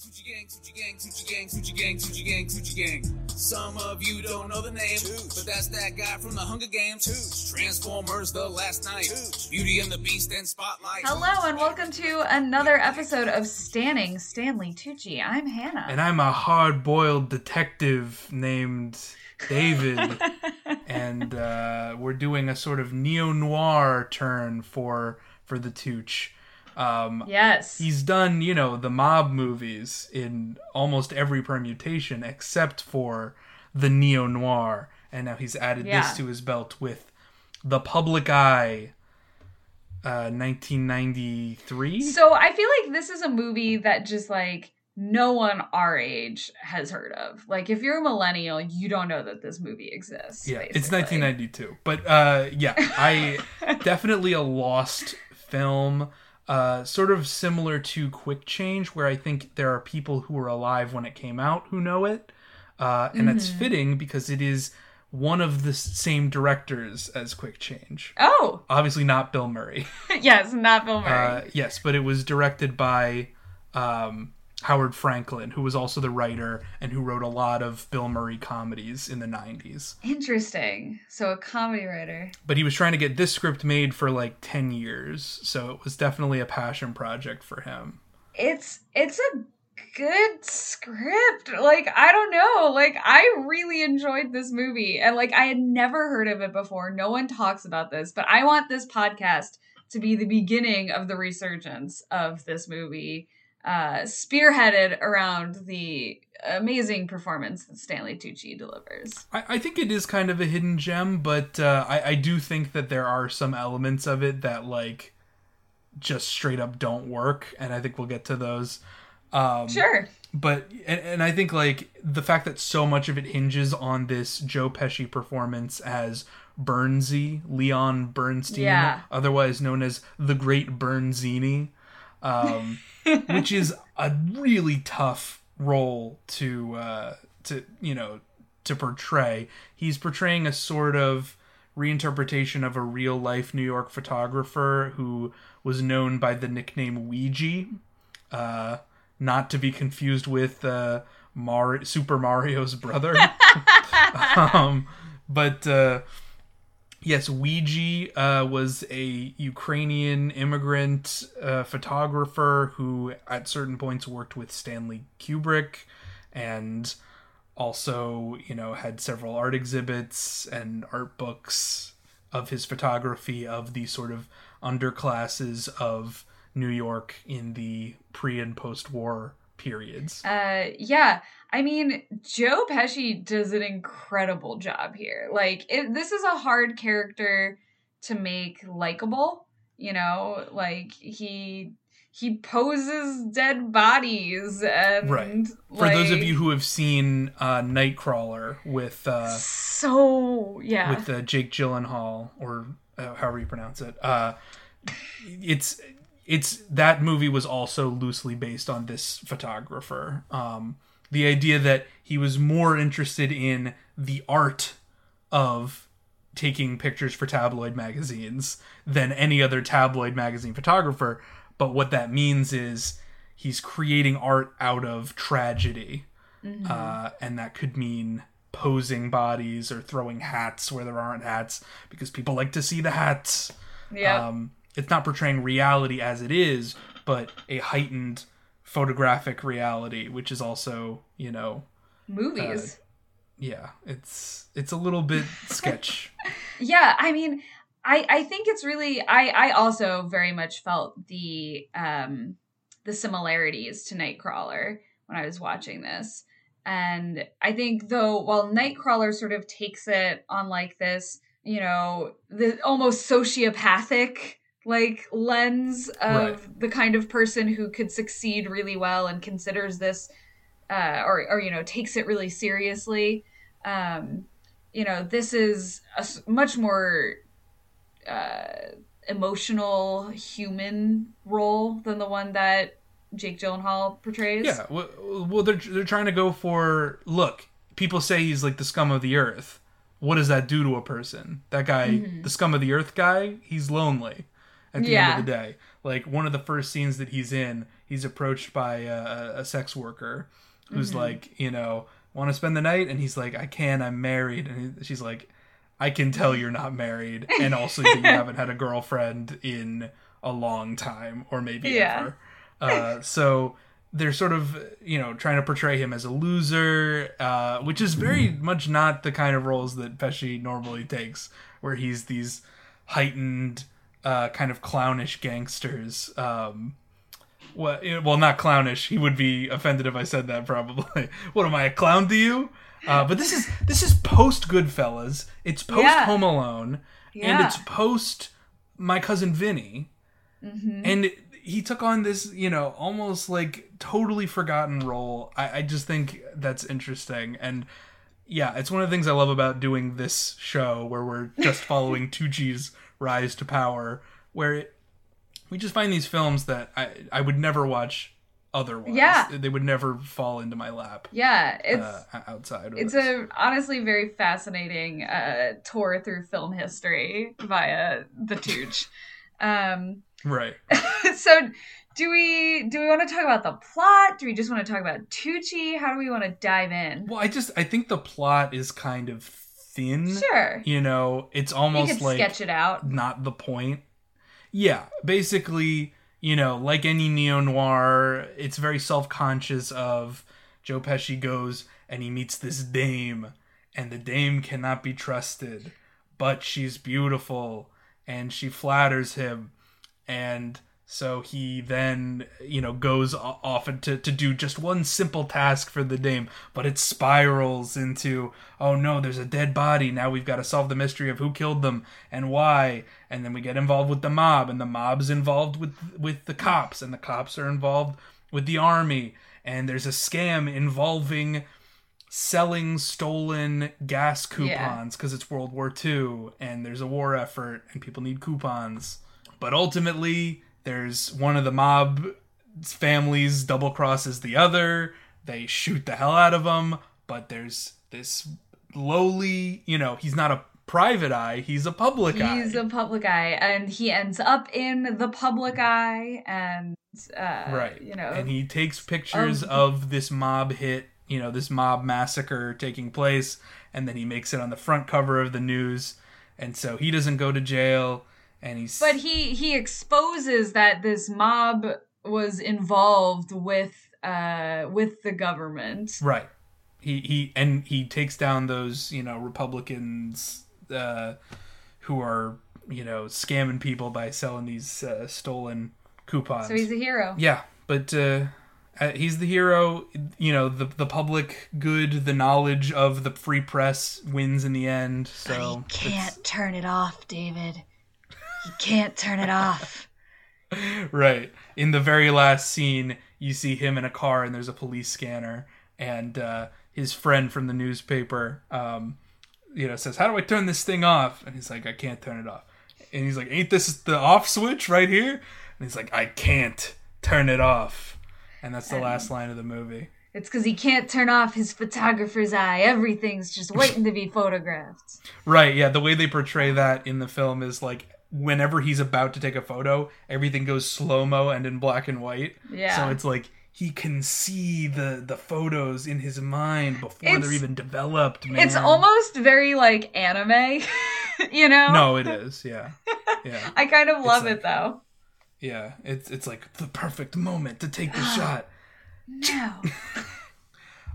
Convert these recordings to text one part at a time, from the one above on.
Tucci gang, Tucci gang, Tucci gang, Tucci gang, Tucci gang, Tucci gang. Some of you don't know the name, but that's that guy from the Hunger Games. Transformers, The Last Knight, Beauty and the Beast, and Spotlight. Hello and welcome to another episode of Stanning Stanley Tucci. I'm Hannah. and I'm a hard-boiled detective named David, and uh, we're doing a sort of neo-noir turn for for the Tooch. Um, yes. He's done, you know, the mob movies in almost every permutation except for the neo-noir, and now he's added Yeah. this to his belt with The Public Eye, uh, 1993. So I feel like this is a movie that just like no one our age has heard of. Like if you're a millennial, you don't know that this movie exists. Yeah, it's 1992. But uh, yeah, I definitely a lost film. Uh, sort of similar to Quick Change, where I think there are people who were alive when it came out who know it, uh, and that's Mm-hmm. fitting because it is one of the same directors as Quick Change. Oh, Obviously, not Bill Murray. yes, not Bill Murray. Uh, yes, but it was directed by um, Howard Franklin, who was also the writer and who wrote a lot of Bill Murray comedies in the 90s. Interesting. So a comedy writer. but he was trying to get this script made for like 10 years so it was definitely a passion project for him It's it's a good script. Like I don't know. Like I really enjoyed this movie and like I had never heard of it before. No one talks about this, but I want this podcast to be the beginning of the resurgence of this movie. Uh, spearheaded around the amazing performance that Stanley Tucci delivers. i, I think it is kind of a hidden gem but uh, I, I do think that there are some elements of it that like just straight up don't work and i think we'll get to those um, Sure. but and, and I think like the fact that so much of it hinges on this Joe Pesci performance as Bernsey, Leon Bernstein, Yeah. otherwise known as the Great Bernzini, um, which is a really tough role to uh, to you know to portray. He's portraying a sort of reinterpretation of a real life New York photographer who was known by the nickname Weegee uh, not to be confused with uh, Mar- Super Mario's brother. um, but uh, yes, Weegee uh, was a Ukrainian immigrant uh, photographer who, at certain points, worked with Stanley Kubrick and also, you know, had several art exhibits and art books of his photography of the sort of underclasses of New York in the pre and post war periods. Uh, yeah. I mean, Joe Pesci does an incredible job here. Like, it, this is a hard character to make likable. You know, like he he poses dead bodies and Right. For those of you who have seen uh, Nightcrawler with uh, so yeah, with uh, Jake Gyllenhaal or uh, however you pronounce it, uh, it's it's that movie was also loosely based on this photographer. Um, the idea that he was more interested in the art of taking pictures for tabloid magazines than any other tabloid magazine photographer. But what that means is he's creating art out of tragedy. Uh, and that could mean posing bodies or throwing hats where there aren't hats because people like to see the hats. yeah. Um, it's not portraying reality as it is, but a heightened photographic reality, which is also, you know, movies. yeah, it's it's a little bit sketch. yeah i mean i i think it's really i i also very much felt the um the similarities to nightcrawler when i was watching this and i think though while nightcrawler sort of takes it on like this you know the almost sociopathic like lens of Right. the kind of person who could succeed really well and considers this uh or or you know takes it really seriously um you know this is a much more uh emotional human role than the one that Jake Gyllenhaal portrays. yeah, well, well, they're they're trying to go for look. People say he's like the scum of the earth. What does that do to a person? That guy, the scum of the earth guy, he's lonely. At the Yeah. end of the day, like one of the first scenes that he's in, he's approached by a, a sex worker who's Mm-hmm. like, you know, want to spend the night, and he's like, I can, I'm married, and he, she's like, I can tell you're not married, and also that you haven't had a girlfriend in a long time, or maybe Yeah. ever. Uh, so they're sort of, you know, trying to portray him as a loser, uh, which is very much not the kind of roles that Pesci normally takes, where he's these heightened, uh, kind of clownish gangsters. Um, well, well, not clownish. He would be offended if I said that. Probably. what am I, a clown to you? Uh, but this is this is post Goodfellas. It's post Yeah. Home Alone, and it's post My Cousin Vinny. Mm-hmm. And he took on this, you know, almost like totally forgotten role. I, I just think that's interesting. And yeah, it's one of the things I love about doing this show where we're just following Tucci's rise to power, where it, we just find these films that I, I would never watch otherwise. Yeah. They would never fall into my lap Yeah, it's uh, outside of it's this. a honestly very fascinating uh, tour through film history via the Tooch. Um, right. so do we do we want to talk about the plot? Do we just want to talk about Tucci? How do we want to dive in? Well, I just I think the plot is kind of thin. Sure, You know, it's almost like sketch it out. not the point. Yeah, basically, you know, like any neo noir, it's very self conscious of Joe Pesci goes and he meets this dame, and the dame cannot be trusted, but she's beautiful and she flatters him, and so he then, you know, goes off to, to do just one simple task for the dame, but it spirals into, oh no, there's a dead body. Now we've got to solve the mystery of who killed them and why. And then we get involved with the mob, and the mob's involved with with the cops, and the cops are involved with the army. And there's a scam involving selling stolen gas coupons because it's World War II and there's a war effort and people need coupons. But ultimately, there's one of the mob families double crosses the other. They shoot the hell out of him, but there's this lowly, you know, he's not a private eye, he's a public eye. He's a public eye, and he ends up in the public eye, and uh, right you know, and he takes pictures of- of this mob hit you know this mob massacre taking place and then he makes it on the front cover of the news and so he doesn't go to jail and he's but he he exposes that this mob was involved with uh with the government. right he he and he takes down those you know republicans uh who are you know scamming people by selling these uh, stolen coupons So he's a hero. Yeah, but uh, uh, he's the hero. You know, the the public good, the knowledge of the free press wins in the end. So can't turn it off, David. He can't turn it off. right in the very last scene, you see him in a car, and there's a police scanner, and uh, his friend from the newspaper, um, you know, says, "How do I turn this thing off?" And he's like, "I can't turn it off." And he's like, "Ain't this the off switch right here?" And he's like, "I can't turn it off." And that's the last line of the movie. It's because he can't turn off his photographer's eye. Everything's just waiting to be photographed. Right, yeah, the way they portray that in the film is like whenever he's about to take a photo, everything goes slow mo and in black and white. Yeah. So it's like he can see the the photos in his mind before It's- they're even developed. Man. It's almost very like anime, you know? no, it is. Yeah, yeah, I kind of love like- it though. yeah. It's it's like the perfect moment to take the shot. No.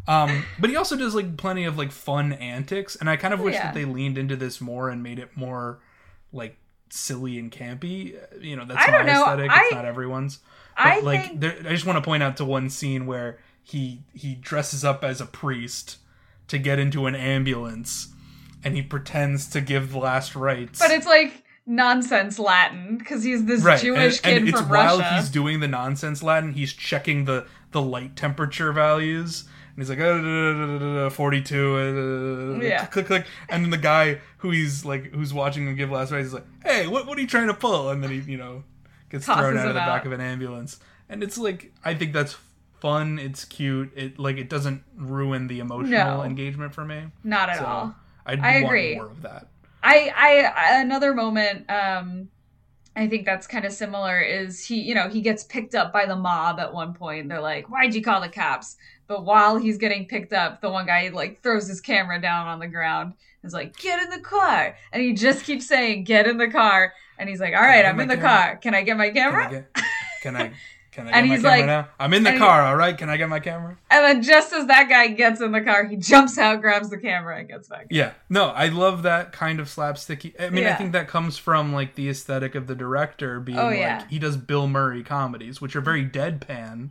Um, but he also does like plenty of like fun antics, and I kind of wish Oh, yeah. that they leaned into this more and made it more like silly and campy. Uh, You know, that's my know. aesthetic. I- it's not everyone's. But I like, think there, I just want to point out to one scene where he he dresses up as a priest to get into an ambulance, and he pretends to give the last rites. but it's like nonsense Latin because he's this right, Jewish and, kid and it's from while he's doing the nonsense Latin, he's checking the the light temperature values. And he's like, "Uh, da, da, da, da, da, 42, uh, Yeah. click, click. And then the guy who he's like, who's watching him give last rites is like, hey, what, what are you trying to pull? And then he, you know, gets Tosses thrown out of the back of an ambulance. And it's like, I think that's fun. It's cute. It like it doesn't ruin the emotional No. engagement for me. Not at So all. I'd I agree. more of that. I, I, I another moment um I think that's kind of similar is he, you know, he gets picked up by the mob at one point. They're like, "Why'd you call the cops?" But while he's getting picked up, the one guy like throws his camera down on the ground. and is like, "Get in the car!" And he just keeps saying, "Get in the car!" And he's like, "All right, I'm in the camera? car. Can I get my Can camera?" I get? Can I? Can I And get my he's camera like- now? I'm in the and he- car. All right. Can I get my camera? And then just as that guy gets in the car, he jumps out, grabs the camera, and gets back. Yeah. No, I love that kind of slapsticky. I mean, I think that comes from like the aesthetic of the director being Oh, like yeah. he does Bill Murray comedies, which are very deadpan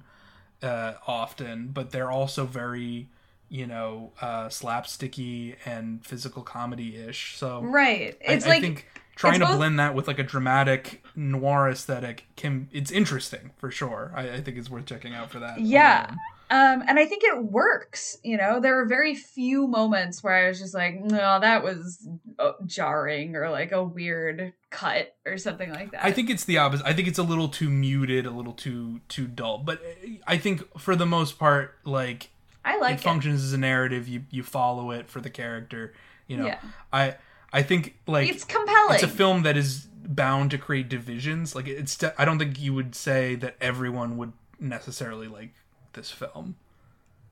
uh, often, but they're also very you know uh, slapsticky and physical comedy ish. So Right. It's I like think trying to both- blend that with like a dramatic noir aesthetic can it's interesting for sure. I, I think it's worth checking out for that. Yeah. alone. Um, and I think it works. You know, there were very few moments where I was just like, no, that was uh, jarring or like a weird cut or something like that. I think it's the opposite. I think it's a little too muted, a little too too dull. But I think for the most part, like, I like it functions as a narrative. You you follow it for the character. You know, Yeah. I I think like It's compelling. it's a film that is bound to create divisions. Like it's I don't think you would say that everyone would necessarily like this film.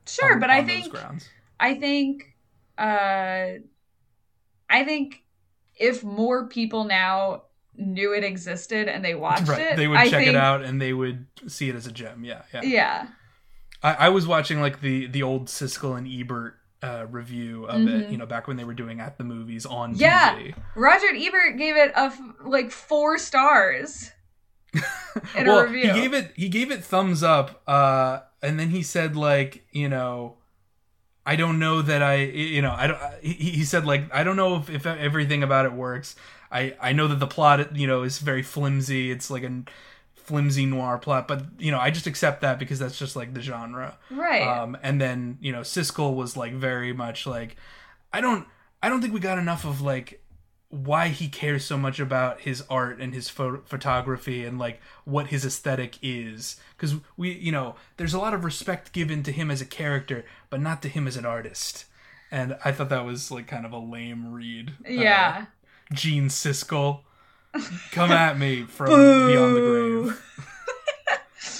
sure, on- but I on those think grounds. I think uh I think if more people now knew it existed and they watched Right, it, they would I check think, it out and they would see it as a gem. Yeah, yeah. Yeah. I, I was watching like the the old Siskel and Ebert uh, review of it. Mhm. You know, back when they were doing at the movies on Yeah. TV. Roger Ebert gave it a f- like 4 stars in well, a review. he gave it he gave it thumbs up, uh, and then he said like you know. I don't know that I, you know, I don't. He, he said like I don't know if, if everything about it works. I I know that the plot, you know, is very flimsy. It's like a flimsy noir plot, but you know, I just accept that because that's just like the genre. right. Um, and then you know, Siskel was like very much like, I don't, I don't think we got enough of like why he cares so much about his art and his pho- photography and like what his aesthetic is. Because we you know there's a lot of respect given to him as a character but not to him as an artist. And i thought that was like kind of a lame read Uh, yeah. gene siskel. Come at me from beyond the grave.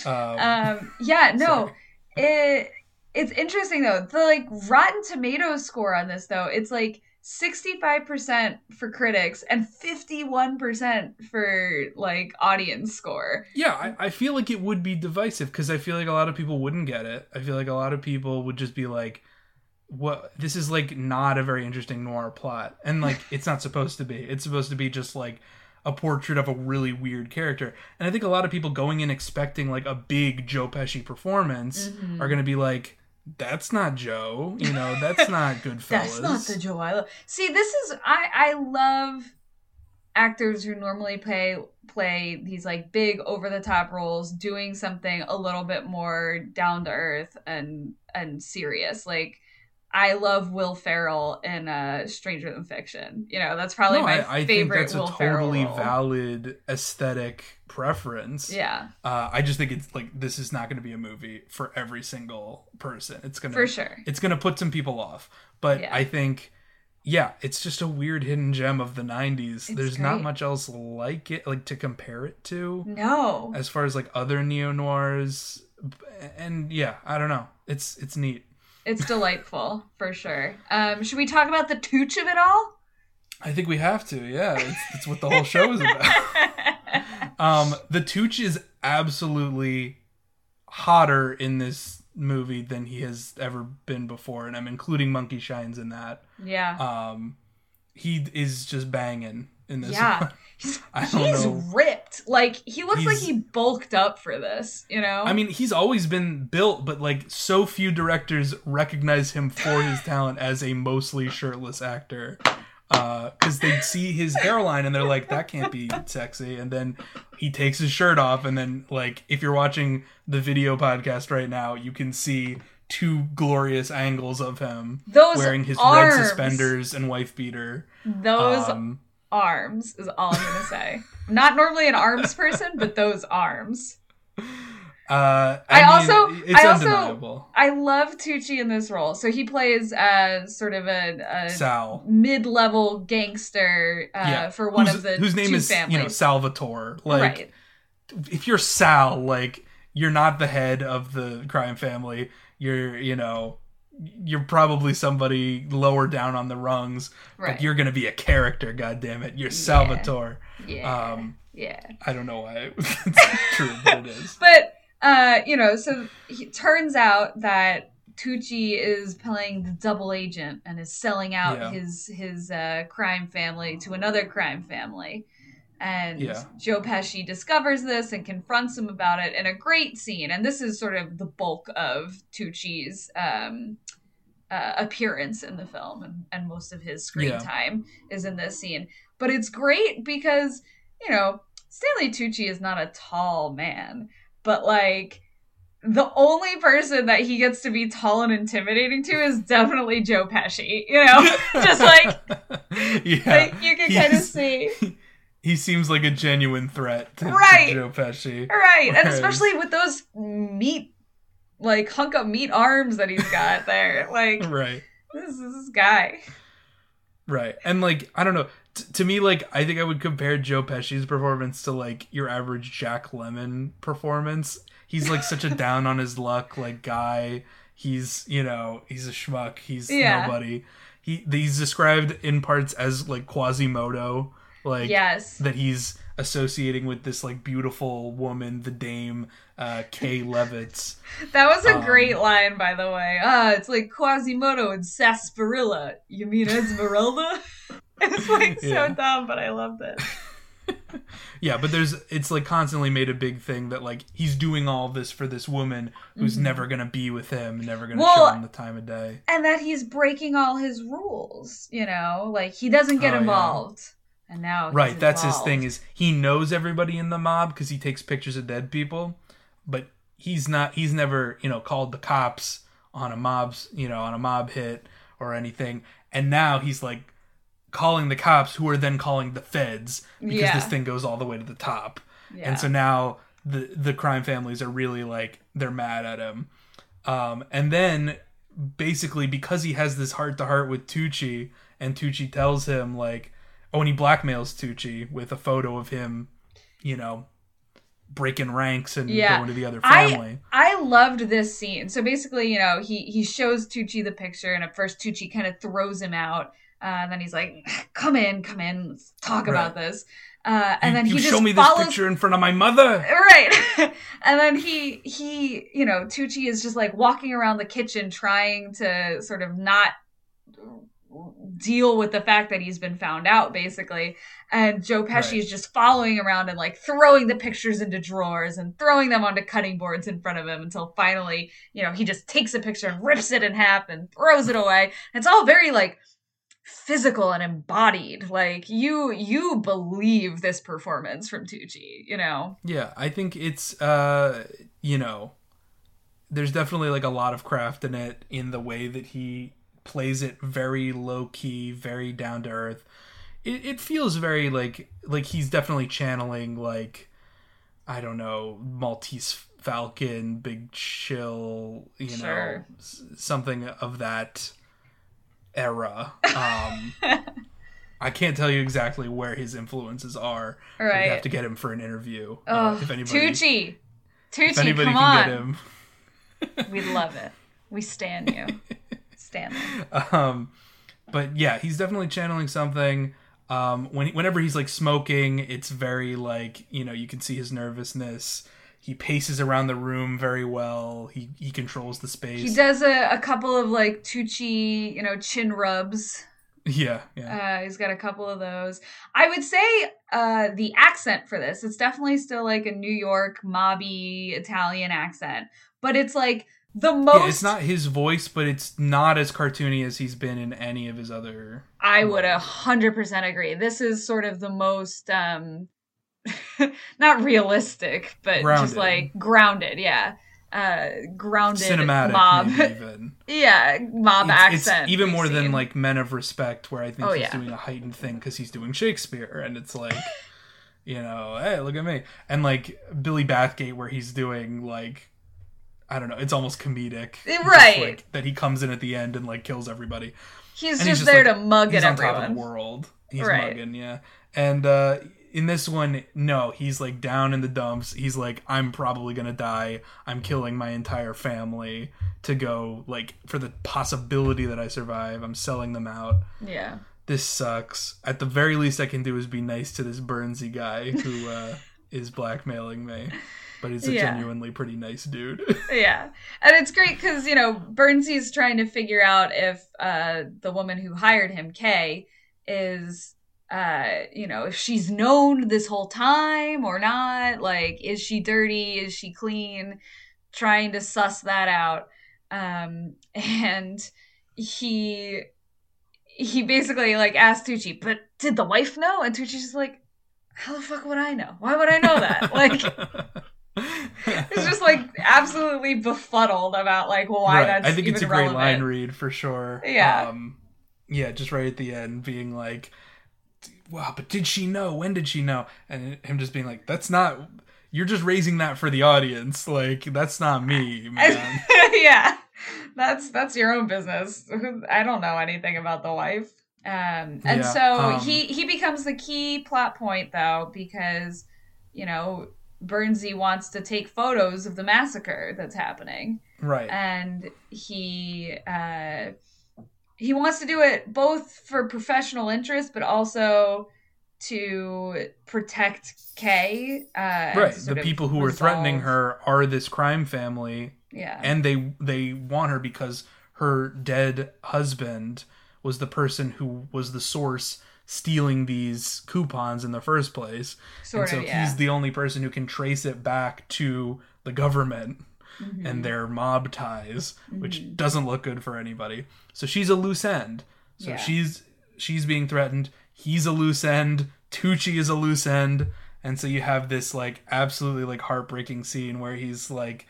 Um, um yeah no it it's interesting though. The like rotten tomatoes score on this though it's like 65% for critics and 51% for like audience score Yeah, I, I feel like it would be divisive because I feel like a lot of people wouldn't get it. I feel like a lot of people would just be like, "What? This is like not a very interesting noir plot," and like it's not supposed to be. It's supposed to be just like a portrait of a really weird character. And I think a lot of people going in expecting like a big Joe Pesci performance Mhm. are going to be like, "That's not Joe. You know, that's not Goodfellas." that's not the joe i love see this is i i love actors who normally play play these like big over the top roles doing something a little bit more down to earth and and serious like I love Will Ferrell in uh, Stranger Than Fiction. You know, that's probably no, my I, I think that's a Will Ferrell totally valid aesthetic preference. Yeah, Uh, I just think it's like this is not going to be a movie for every single person. It's gonna for sure. it's gonna put some people off, but Yeah. I think yeah, it's just a weird hidden gem of the '90s. It's There's not much else like it, like to compare it to, No, as far as like other neo noirs. And yeah, I don't know. It's it's neat. It's delightful for sure. Um, should we talk about the tooch of it all? I think we have to. Yeah, it's, it's what the whole show is about. um, the Tooch is absolutely hotter in this movie than he has ever been before, and I'm including Monkey Shines in that. yeah, Um, he is just banging in this. Yeah. he's, I don't he's know. ripped. Like he looks like he bulked up for this. You know. I mean, he's always been built, but like so few directors recognize him for his talent as a mostly shirtless actor. Because they see his hairline and they're like, that can't be sexy. And then he takes his shirt off, and then, like, if you're watching the video podcast right now, you can see two glorious angles of him those wearing his arms, red suspenders and wife beater. Those Um, arms is all I'm gonna say. I'm Not normally an arms person, but those arms. Uh, I, mean, also, it's I also, undeniable. I love Tucci in this role. So he plays uh, sort of a, a Sal. mid-level gangster uh, yeah. for one whose, of the whose name two is families. you know Salvatore. Like right. if you're Sal, like you're not the head of the crime family. You're you know you're probably somebody lower down on the rungs, Right. but you're gonna be a character. God damn it, you're Salvatore. Yeah. Um, yeah. I don't know why it's true, but it is. But uh, you know, so it turns out that Tucci is playing the double agent and is selling out Yeah. his his uh, crime family to another crime family. And Yeah. Joe Pesci discovers this and confronts him about it in a great scene. And this is sort of the bulk of Tucci's um, uh, appearance in the film, and, and most of his screen Yeah. time is in this scene. But it's great because you know Stanley Tucci is not a tall man, but like the only person that he gets to be tall and intimidating to is definitely Joe Pesci. You know, just like yeah, like you can kind of see. he seems like a genuine threat to, to Right. Joe Pesci. Right, and especially with those meat, like hunk of meat arms that he's got there. Like Right. this is this guy. Right. And like I don't know, t- to me like I think I would compare Joe Pesci's performance to like your average Jack Lemmon performance. He's like such a down on his luck like guy. He's, you know, he's a schmuck. He's Yeah. nobody. He he's described in parts as like Quasimodo, like yes. that he's associating with this like beautiful woman, the dame uh Kay Levitz. That was a Um, great line, by the way. Ah, it's like Quasimodo and Sarsaparilla. You mean Esmeralda? it's like so Yeah. dumb, but I loved it. Yeah, but there's it's like constantly made a big thing that like he's doing all this for this woman who's Mhm. never gonna be with him, never gonna Well, show him the time of day. And that he's breaking all his rules, you know? Like, he doesn't get Oh, yeah. And now Right, that's his thing is he knows everybody in the mob because he takes pictures of dead people, but he's not he's never, you know, called the cops on a mob's, you know, on a mob hit or anything. And now he's like calling the cops who are then calling the feds because Yeah. this thing goes all the way to the top. Yeah. and so now the the crime families are really like they're mad at him um and then basically because he has this heart to heart with Tucci and Tucci tells him like oh and he blackmails Tucci with a photo of him you know breaking ranks and Yeah. going to the other family I loved this scene. So basically, you know, he he shows Tucci the picture, and at first Tucci kind of throws him out. Uh, and then he's like, "Come in, come in, let's talk about this." Uh, and you, then he just show me this picture in front of my mother right and then he he you know tucci is just like walking around the kitchen trying to sort of not deal with the fact that he's been found out basically. And joe pesci Right. is just following around and like throwing the pictures into drawers and throwing them onto cutting boards in front of him until finally you know he just takes a picture and rips it in half and throws it away. It's all very like physical and embodied. Like you you believe this performance from tucci you know? Yeah, I think it's uh you know there's definitely like a lot of craft in it in the way that he plays it very low key, very down to earth. It it feels very like like he's definitely channeling like I don't know, Maltese Falcon, Big Chill, you know, Sure. s- something of that era. Um I can't tell you exactly where his influences are. All We'd have to get him for an interview. Oh, uh, if anybody, Tucci. Tucci, if anybody come can on. get him. We love it. We stand you. Stand you. Um, but yeah, he's definitely channeling something. Um, when whenever he's like smoking, it's very like you know you can see his nervousness. He paces around the room very well. He he controls the space. He does a, a couple of like Tucci, you know, chin rubs. Yeah, yeah, Uh, he's got a couple of those. I would say uh, the accent for this, it's definitely still like a New York mobby Italian accent, but it's like the most. yeah. It's not his voice, but it's not as cartoony as he's been in any of his other. I would a hundred percent agree. This is sort of the most um not realistic, but just like grounded, yeah. Uh grounded Cinematic, mob. even. yeah, mob It's, it's accent. even we've more than like Men of Respect, where I think Oh, he's yeah. doing a heightened thing because he's doing Shakespeare, and it's like, you know, hey, look at me. And like Billy Bathgate, where he's doing like, I don't know, it's almost comedic, Just, Right. like, that he comes in at the end and like kills everybody. He's just, he's just, there like, to mug He's at on top of the everyone. world. He's Right. mugging, yeah. And uh in this one, no, he's like down in the dumps. He's like, I'm probably gonna die. I'm killing my entire family to go like for the possibility that I survive. I'm selling them out. Yeah. This sucks. At the very least I can do is be nice to this Burnsy guy who uh is blackmailing me. But he's a Yeah. genuinely pretty nice dude. yeah. And it's great because you know burnsy's trying to figure out if uh the woman who hired him kay is uh you know if she's known this whole time or not. Like is she dirty? Is she clean? Trying to suss that out. Um and he he basically like asked tucci but did the wife know? And tucci's just like how the fuck would i know? Why would i know that? Like it's just like absolutely befuddled about like why Right. that's I think it's a great line read for sure. Yeah. Um, yeah, just right at the end, being like, "Wow, but did she know? When did she know?" And him just being like, "That's not. You're just raising that for the audience. Like, that's not me, man." yeah, that's that's your own business. I don't know anything about the wife. Um, and Yeah, so um, he he becomes the key plot point though because you know Burnsy wants to take photos of the massacre that's happening. right. and he uh he wants to do it both for professional interest but also to protect Kay. Uh, right. The people who are threatening her are this crime family, Yeah. and they they want her because her dead husband was the person who was the source stealing these coupons in the first place. sort and so of, yeah. he's the only person who can trace it back to the government Mhm. and their mob ties, Mhm. which doesn't look good for anybody. So she's a loose end. So Yeah. she's she's being threatened. He's a loose end. Tucci is a loose end. And so you have this like absolutely like heartbreaking scene where he's like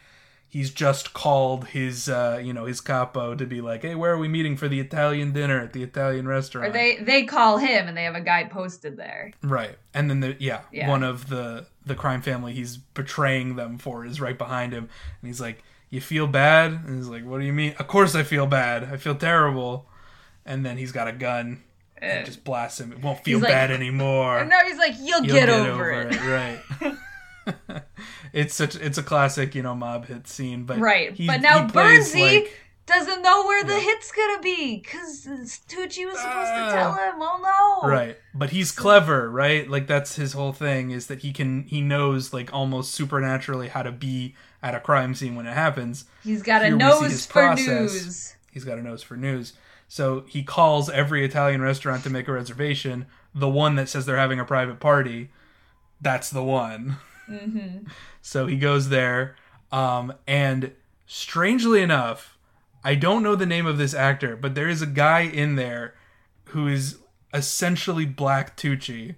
he's just called his uh you know his capo to be like, "Hey, where are we meeting for the Italian dinner at the Italian restaurant?" or they they call him and they have a guy posted there. Right. And then the yeah, Yeah. one of the the crime family he's betraying them for is right behind him and he's like, "You feel bad?" And he's like, "What do you mean?" "Of course I feel bad. I feel terrible." And then he's got a gun and just blasts him. It won't feel like- bad anymore. no, he's like, you'll, You'll get, over, it. right. it's such it's a classic, you know, mob hit scene, but Right, he- but now Burnsy- like- Doesn't know where the Yeah. hit's gonna be because Tucci was supposed Ah. to tell him. Oh no! Right. But he's clever, right? Like that's his whole thing is that he can he knows like almost supernaturally how to be at a crime scene when it happens. He's got a Here see nose for process. news. He's got a nose for news. So he calls every Italian restaurant to make a reservation. The one that says they're having a private party, that's the one. hmm So he goes there um and strangely enough, I don't know the name of this actor, but there is a guy in there who is essentially Black Tucci.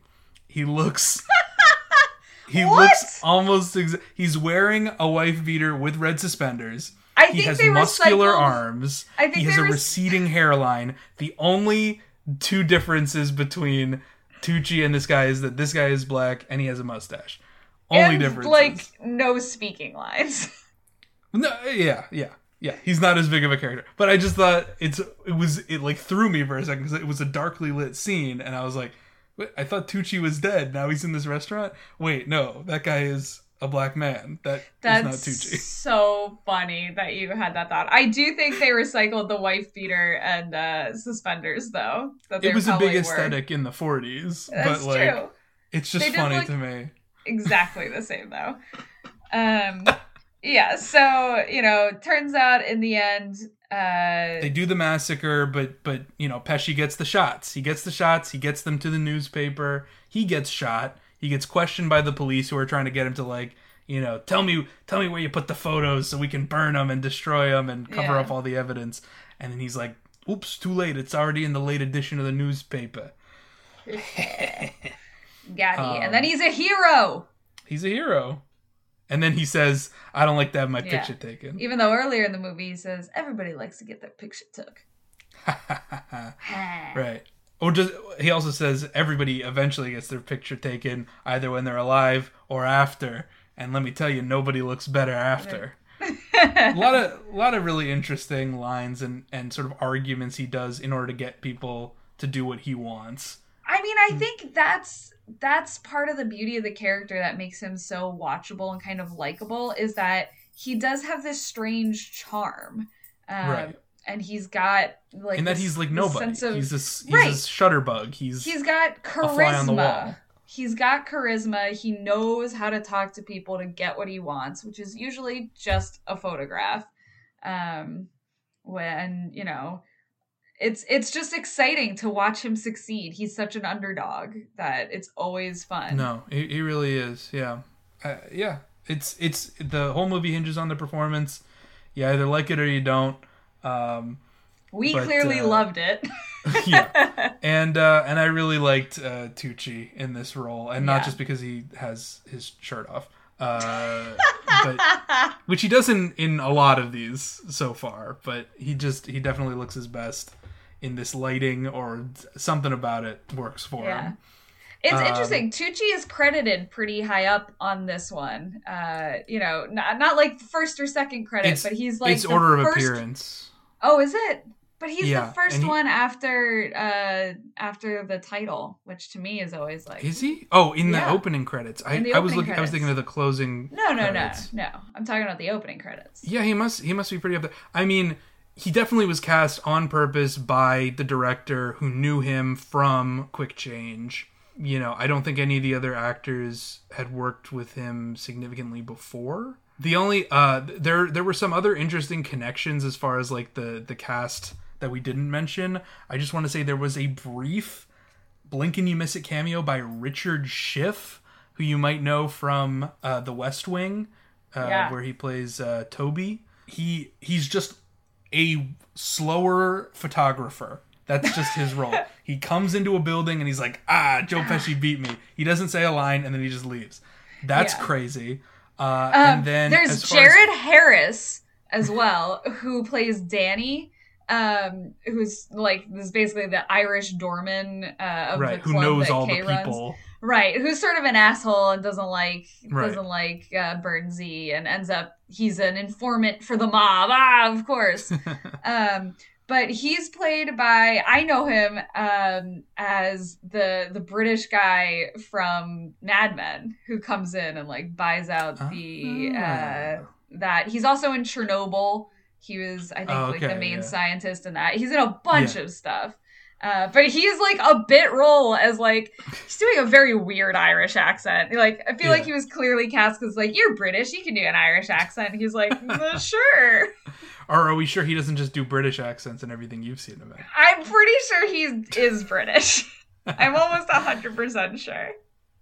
He looks He What? looks almost ex- he's wearing a wife beater with red suspenders. I He think has muscular recycled- arms. I think he has a rec- receding hairline. The only two differences between Tucci and this guy is that this guy is black and he has a mustache. Only and, difference. like no speaking lines. No, yeah, yeah, yeah. He's not as big of a character, but I just thought it's it was it like threw me for a second because it was a darkly lit scene, and I was like, Wait, I thought Tucci was dead. Now he's in this restaurant. Wait, no, that guy is a black man. That is That's not Tucci. so funny that you had that thought. I do think they recycled the wife beater and uh, suspenders, though. It was a big were. aesthetic in the '40s, That's but like true. it's just funny look- to me. Exactly the same though. Um yeah, so you know, turns out in the end, uh They do the massacre, but but you know Pesci gets the shots. He gets the shots. He gets them to the newspaper. He gets shot. He gets questioned by the police who are trying to get him to like you know tell me tell me where you put the photos so we can burn them and destroy them and cover Yeah. up all the evidence. And then he's like, "Oops, too late. It's already in the late edition of the newspaper." Gabby. um, and then he's a hero. He's a hero. And then he says, "I don't like to have my Yeah. picture taken." Even though earlier in the movie he says everybody likes to get their picture took. right. or just he also says everybody eventually gets their picture taken either when they're alive or after. And let me tell you, nobody looks better after. a lot of a lot of really interesting lines and and sort of arguments he does in order to get people to do what he wants. I mean, I think that's that's part of the beauty of the character that makes him so watchable and kind of likable is that he does have this strange charm. Um, Right. And he's got like and that this- he's like nobody. sense of- he's this he's Right. this shutterbug. He's he's got charisma. fly on the wall. He's got charisma. He knows how to talk to people to get what he wants, which is usually just a photograph. Um, when you know, it's it's just exciting to watch him succeed. He's such an underdog that it's always fun. No, he, he really is. Yeah, uh, yeah. It's it's the whole movie hinges on the performance. You either like it or you don't. Um, we but, clearly uh, loved it. yeah, and uh, and I really liked uh, Tucci in this role, and not Yeah. just because he has his shirt off, uh, but which he does in in a lot of these so far. But he just he definitely looks his best in this lighting or something about it works for Yeah. him. It's Um, interesting. Tucci is credited pretty high up on this one. Uh, you know, not, not like first or second credit, but he's like it's order of first- appearance. Oh, is it? But he's Yeah, the first he- one after uh after the title, which to me is always like Is he? Oh, in the Yeah. opening credits. I, I was looking. I was thinking of the closing. No, no, credits. no, no. I'm talking about the opening credits. Yeah, he must. He must be pretty up there. I mean, he definitely was cast on purpose by the director who knew him from Quick Change. You know, I don't think any of the other actors had worked with him significantly before. The only uh there there were some other interesting connections as far as like the the cast that we didn't mention. I just want to say there was a brief Blink and You Miss It cameo by Richard Schiff, who you might know from uh, The West Wing, uh, Yeah. where he plays uh, Toby. He he's just a slower photographer. That's just his role. he comes into a building and he's like, "Ah, Joe Pesci beat me." He doesn't say a line and then he just leaves. That's Yeah. crazy. Uh, Um, and then there's far as- Jared Harris as well, who plays Danny, um, who's like this is basically the Irish doorman uh, of right, the who knows that all Kay the runs. people. Right, who's sort of an asshole and doesn't like Right. doesn't like uh, and ends up he's an informant for the mob. Ah, of course. um, but he's played by I know him um, as the the British guy from Mad Men who comes in and like buys out the uh, Ah. that he's also in Chernobyl. He was I think Oh, like the main yeah. scientist in that. He's in a bunch Yeah. of stuff. Uh, but he's like a bit role as like he's doing a very weird Irish accent. Like I feel like he was clearly cast because like you're British, you can do an Irish accent. He's like, "Mm, sure. Or are we sure he doesn't just do British accents and everything you've seen him in? I'm pretty sure he is British. I'm almost hundred percent sure.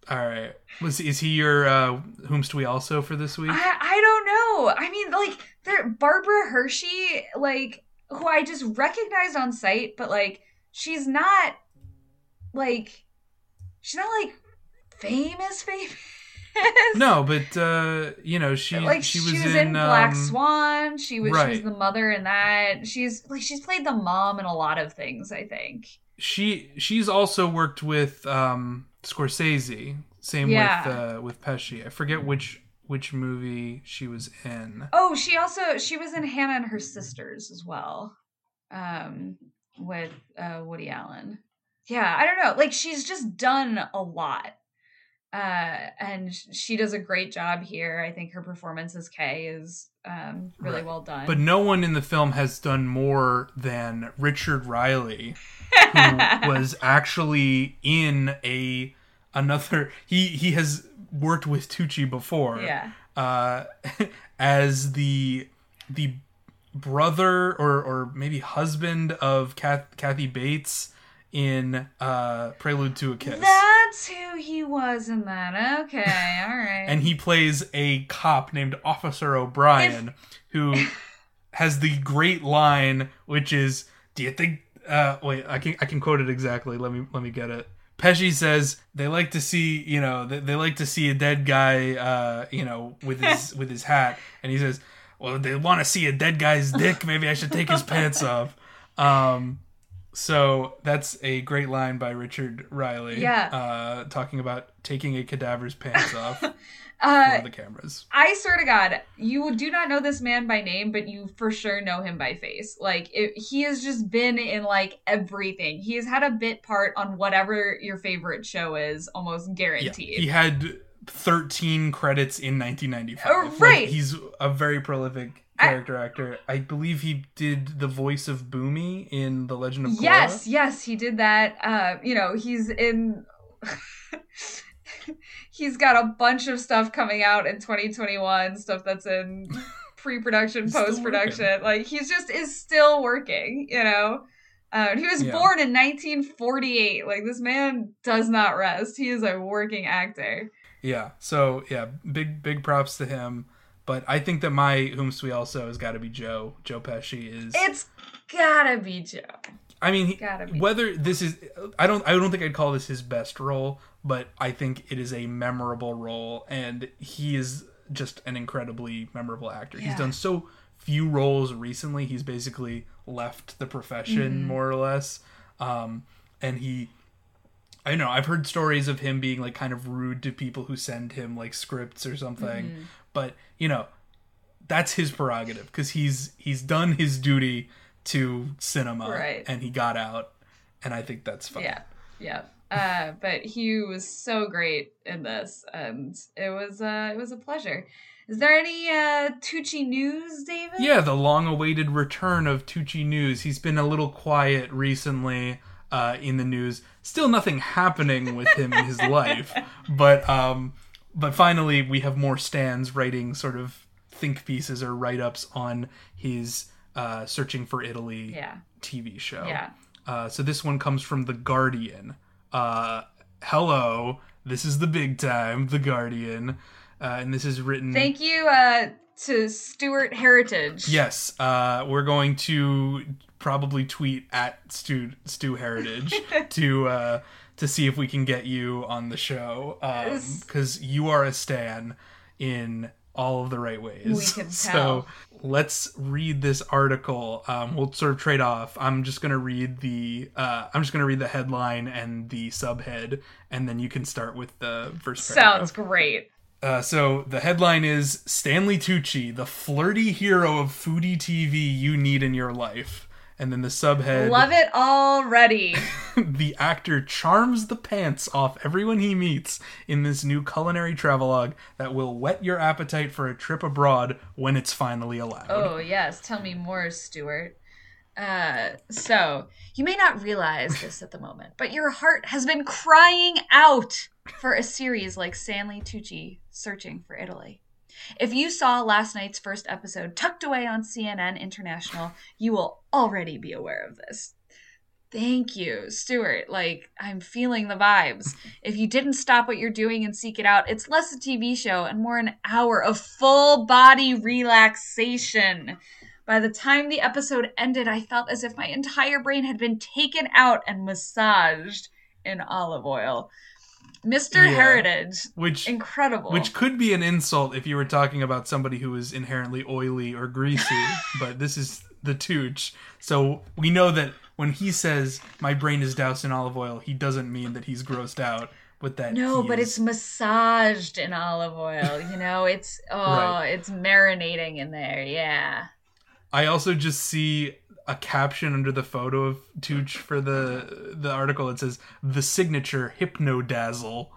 All right. Was is he your uh whomst we also for this week? I know. I mean, like there Barbara Hershey, like who I just recognized on sight, but like she's not like she's not like famous famous. no, but uh you know, she like she was, in, Black um, Swan. She was she was the mother in that. She's like she's played the mom in a lot of things. I think. She she's also worked with um Scorsese. Same Yeah. with uh with Pesci. I forget which which movie she was in. Oh, she also she was in Hannah and her sisters as well, um, with uh, Woody Allen. Yeah, I don't know. Like she's just done a lot, uh, and she does a great job here. I think her performance as Kay is um, really Right. well done. But no one in the film has done more than Richard Riehle, who was actually in a another he he has worked with Tucci before. yeah, uh, as the the brother or or maybe husband of Kath, Kathy Bates in uh, Prelude to a Kiss. that's who he was in that. Okay, all right. and he plays a cop named Officer O'Brien who has the great line which is do you think uh wait I can I can quote it exactly let me let me get it Pesci says they like to see you know they, they like to see a dead guy uh you know with his with his hat and he says well they want to see a dead guy's dick maybe I should take his pants off um So that's a great line by Richard Riehle. Yeah. Uh, talking about taking a cadaver's pants off Uh, the cameras. I swear to God, you do not know this man by name, but you for sure know him by face. Like it, he has just been in like everything. He has had a bit part on whatever your favorite show is, almost Yeah. guaranteed. He had 13 credits in 1995. Oh, Like, right. he's a very prolific I- character actor. I believe he did the voice of Bumi in The Legend of Korra. Yes, yes, he did that. Uh, you know, he's in. he's got a bunch of stuff coming out in 2021, stuff that's in pre-production, post-production. Like he's just is still working. You know, uh, he was Yeah. born in 1948. Like this man does not rest. He is a working actor. Yeah. So yeah, big big props to him. But I think that my whomst we also has got to be Joe. Joe Pesci is. It's gotta be Joe. I mean, he, whether this is, I don't, I don't think I'd call this his best role, but I think it is a memorable role, and he is just an incredibly memorable actor. He's done so few roles recently. He's basically left the profession Mm-hmm. more or less, um, and he. I know. I've heard stories of him being like kind of rude to people who send him like scripts or something, Mm-hmm. but you know, that's his prerogative because he's he's done his duty to cinema Right. and he got out and i think that's fine Yeah, yeah. Uh, but he was so great in this, and it was uh, it was a pleasure. Is there any uh, Tucci news, David? Yeah, the long-awaited return of Tucci News. He's been a little quiet recently uh, in the news. Still nothing happening with him in his life, but um, but finally we have more stands writing sort of think pieces or write-ups on his uh, searching for Italy Yeah. TV show. Yeah. Uh, so this one comes from The Guardian. Uh, hello, this is the big time, The Guardian. Uh, and this is written. Thank you uh, to Stuart Heritage. Yes, uh, we're going to probably tweet at Stu, Stu Heritage to uh, to see if we can get you on the show because you are a stan in all of the right ways. We can So let's read this article. Um, we'll sort of trade off. I'm just gonna read the uh, I'm just gonna read the headline and the subhead, and then you can start with the first. paragraph. Sounds great. Uh, so the headline is Stanley Tucci, the flirty hero of foodie TV you need in your life. And then the subhead Love it already. the actor charms the pants off everyone he meets in this new culinary travelogue that will whet your appetite for a trip abroad when it's finally allowed. Oh, yes. Tell me more, Stuart. Uh, so, you may not realize this at the moment, but your heart has been crying out for a series like Stanley Tucci Searching for Italy. If you saw last night's first episode tucked away on CNN International, you will already be aware of this. Thank you, Stuart. Like, I'm feeling the vibes. If you didn't stop what you're doing and seek it out, it's less a TV show and more an hour of full body relaxation. By the time the episode ended, I felt as if my entire brain had been taken out and massaged in olive oil. Mr. Yeah. Heritage, which incredible. which could be an insult if you were talking about somebody who is inherently oily or greasy, but this is the Tooch. So we know that when he says my brain is doused in olive oil, he doesn't mean that he's grossed out, with that no, but is- it's massaged in olive oil. You know, it's oh, Right. it's marinating in there. Yeah. I also just see a caption under the photo of Tooch for the the article. It says the signature hypnodazzle.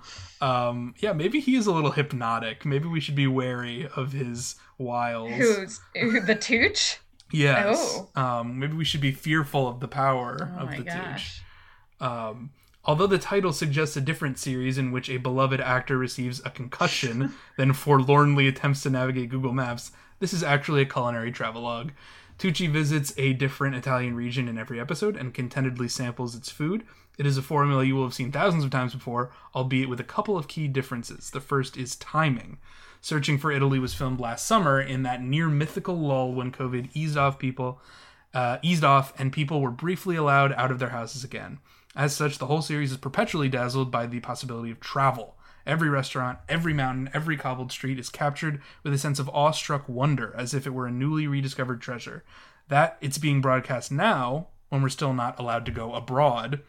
Um, yeah, maybe he is a little hypnotic. Maybe we should be wary of his wiles. Who's who, the Tooch? Yes. Um, maybe we should be fearful of the power Oh of my the Tooch. Um, although the title suggests a different series in which a beloved actor receives a concussion, then forlornly attempts to navigate Google Maps, this is actually a culinary travelogue. Tucci visits a different Italian region in every episode and contentedly samples its food. It is a formula you will have seen thousands of times before, albeit with a couple of key differences. The first is timing. Searching for Italy was filmed last summer in that near mythical lull when COVID eased off people, uh, eased off, and people were briefly allowed out of their houses again. As such, the whole series is perpetually dazzled by the possibility of travel. Every restaurant, every mountain, every cobbled street is captured with a sense of awestruck wonder, as if it were a newly rediscovered treasure. That it's being broadcast now, when we're still not allowed to go abroad,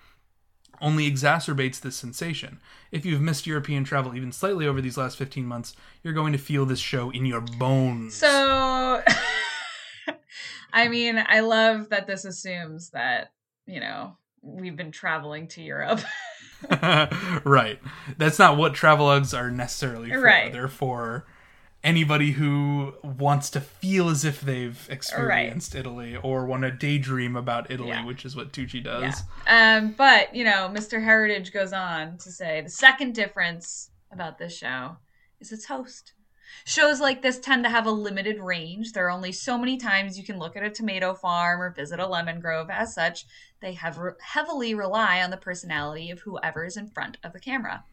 only exacerbates this sensation. If you've missed European travel even slightly over these last 15 months, you're going to feel this show in your bones. So, I mean, I love that this assumes that, you know, we've been traveling to Europe. right. That's not what travelogues are necessarily for. Right. They're for anybody who wants to feel as if they've experienced Italy or want to daydream about Italy, Yeah. which is what Tucci does. Yeah. Um, but you know, Mr. Heritage goes on to say the second difference about this show is its host. Shows like this tend to have a limited range. There are only so many times you can look at a tomato farm or visit a lemon grove. As such, they have heavily rely on the personality of whoever is in front of the camera.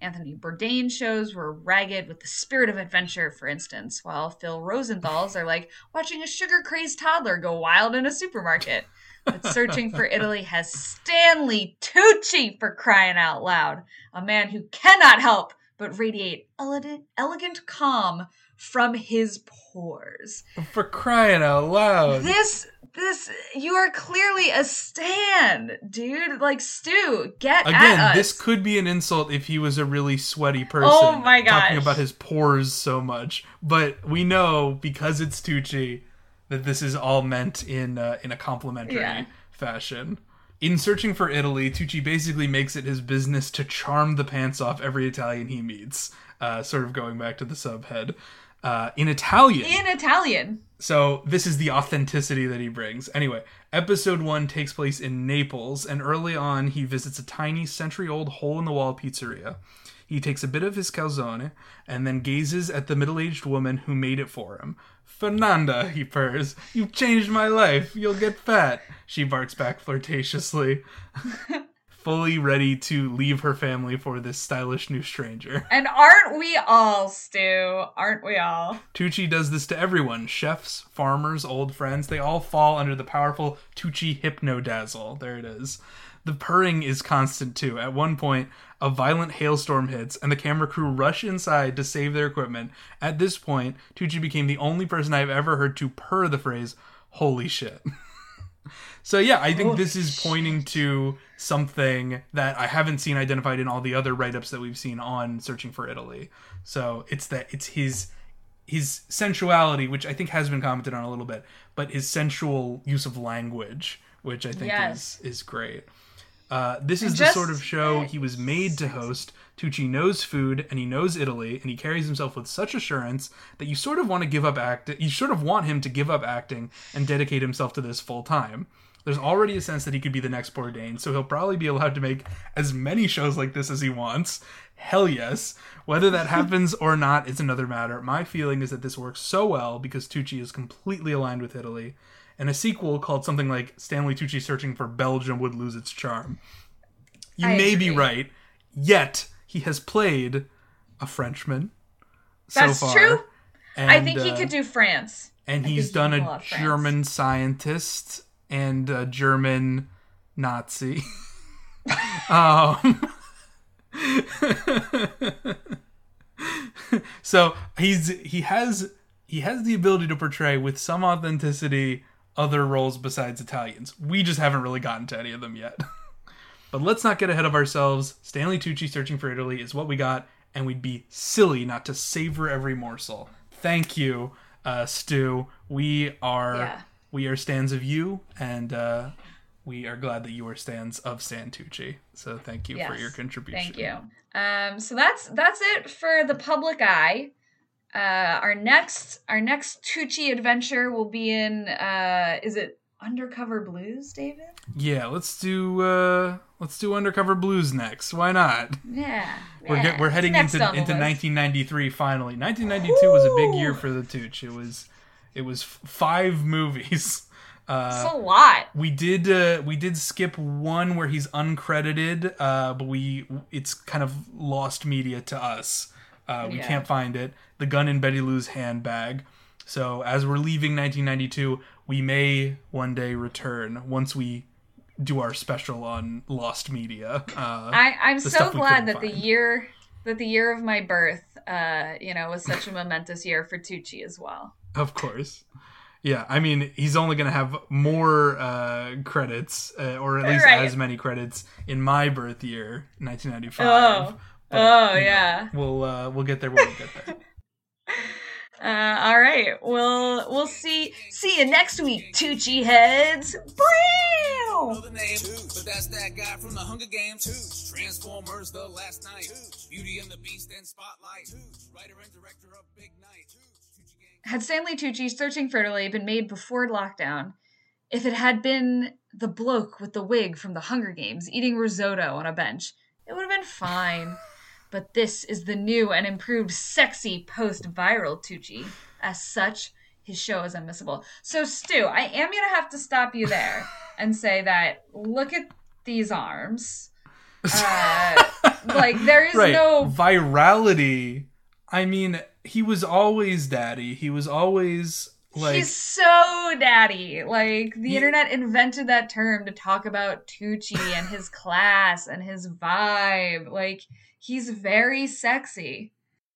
Anthony Bourdain shows were ragged with the spirit of adventure, for instance, while Phil Rosenthal's are like watching a sugar crazed toddler go wild in a supermarket. But Searching for Italy has Stanley Tucci for crying out loud, a man who cannot help but radiate elegant, elegant calm from his pores. For crying out loud. This, this, you are clearly a stan, dude. Like Stu, get Again, this could be an insult if he was a really sweaty person. Oh my god, Talking about his pores so much. But we know, because it's Tucci, that this is all meant in uh, in a complimentary Yeah. fashion. In searching for Italy, Tucci basically makes it his business to charm the pants off every Italian he meets. Uh, sort of going back to the subhead. Uh, in Italian, in Italian. so this is the authenticity that he brings. Anyway, episode one takes place in Naples, and early on he visits a tiny century-old hole-in-the-wall pizzeria. He takes a bit of his calzone and then gazes at the middle-aged woman who made it for him. Fernanda, he purrs, you've changed my life. You'll get fat. She barks back flirtatiously, fully ready to leave her family for this stylish new stranger. And aren't we all, Stu? Aren't we all? Tucci does this to everyone chefs, farmers, old friends. They all fall under the powerful Tucci hypnodazzle. There it is. The purring is constant too. At one point, a violent hailstorm hits, and the camera crew rush inside to save their equipment. At this point, Tucci became the only person I've ever heard to purr the phrase, holy shit. so, yeah, I think this is pointing to something that I haven't seen identified in all the other write ups that we've seen on Searching for Italy. So, it's that it's his his sensuality, which I think has been commented on a little bit, but his sensual use of language, which I think Yes. is is great. Uh, this is And the sort of show he was made to host. Tucci knows food and he knows Italy, and he carries himself with such assurance that you sort of want to give up act. You sort of want him to give up acting and dedicate himself to this full time. There's already a sense that he could be the next Bourdain, so he'll probably be allowed to make as many shows like this as he wants. Hell yes. Whether that happens or not is another matter. My feeling is that this works so well because Tucci is completely aligned with Italy, and a sequel called something like Stanley Tucci Searching for Belgium would lose its charm. You I may be right, yet he has played a Frenchman That's so far. true. I think he uh, could do France. and I he's done a France. German scientist and a German Nazi. um, so he's he has he has the ability to portray with some authenticity other roles besides Italians. We just haven't really gotten to any of them yet. but let's not get ahead of ourselves. Stanley Tucci searching for Italy is what we got, and we'd be silly not to savor every morsel. Thank you, uh, Stu. We are Yeah. we are stands of you, and uh, we are glad that you are stands of Stan Tucci. So thank you for your contribution. Thank you. Um, so that's that's it for the public eye. Uh, our next our next Tucci adventure will be in uh, is it Undercover Blues, David? Yeah, let's do uh, let's do Undercover Blues next. Why not? Yeah. We're yeah. get, we're heading into into 1993 finally. 1992 was a big year for the Tooch. It was it was five movies. Uh, It's a lot. we did uh, we did skip one where he's uncredited, uh, but we it's kind of lost media to us. Uh, we Yeah. can't find it. The gun in Betty Lou's handbag. So as we're leaving 1992, we may one day return once we do our special on lost media. Uh, I, I'm so glad that the year that the year of my birth, uh, you know, was such a momentous year for Tucci as well. Of course. Yeah, I mean, he's only going to have more uh, credits, uh, or at least Right. as many credits in my birth year, 1995. Oh. But, Oh, you know, yeah. we'll uh, we'll get there when we get there. Uh, all right. We'll we'll see see you next week, Tucci heads. know the name, but that's that guy from the Hunger Games. Transformers: The Last Knight, Beauty and the Beast and Spotlight, writer and director of Big Night. Had Stanley Tucci searching for Italy been made before lockdown, if it had been the bloke with the wig from the Hunger Games eating risotto on a bench, it would have been fine. But this is the new and improved sexy post-viral Tucci. As such, his show is unmissable. So, Stu, I am gonna have to stop you there and say that look at these arms. Uh, like there is right. no Virality. I mean, he was always daddy. He was always like He's so daddy. Like the He- internet invented that term to talk about Tucci and his class and his vibe. Like he's very sexy.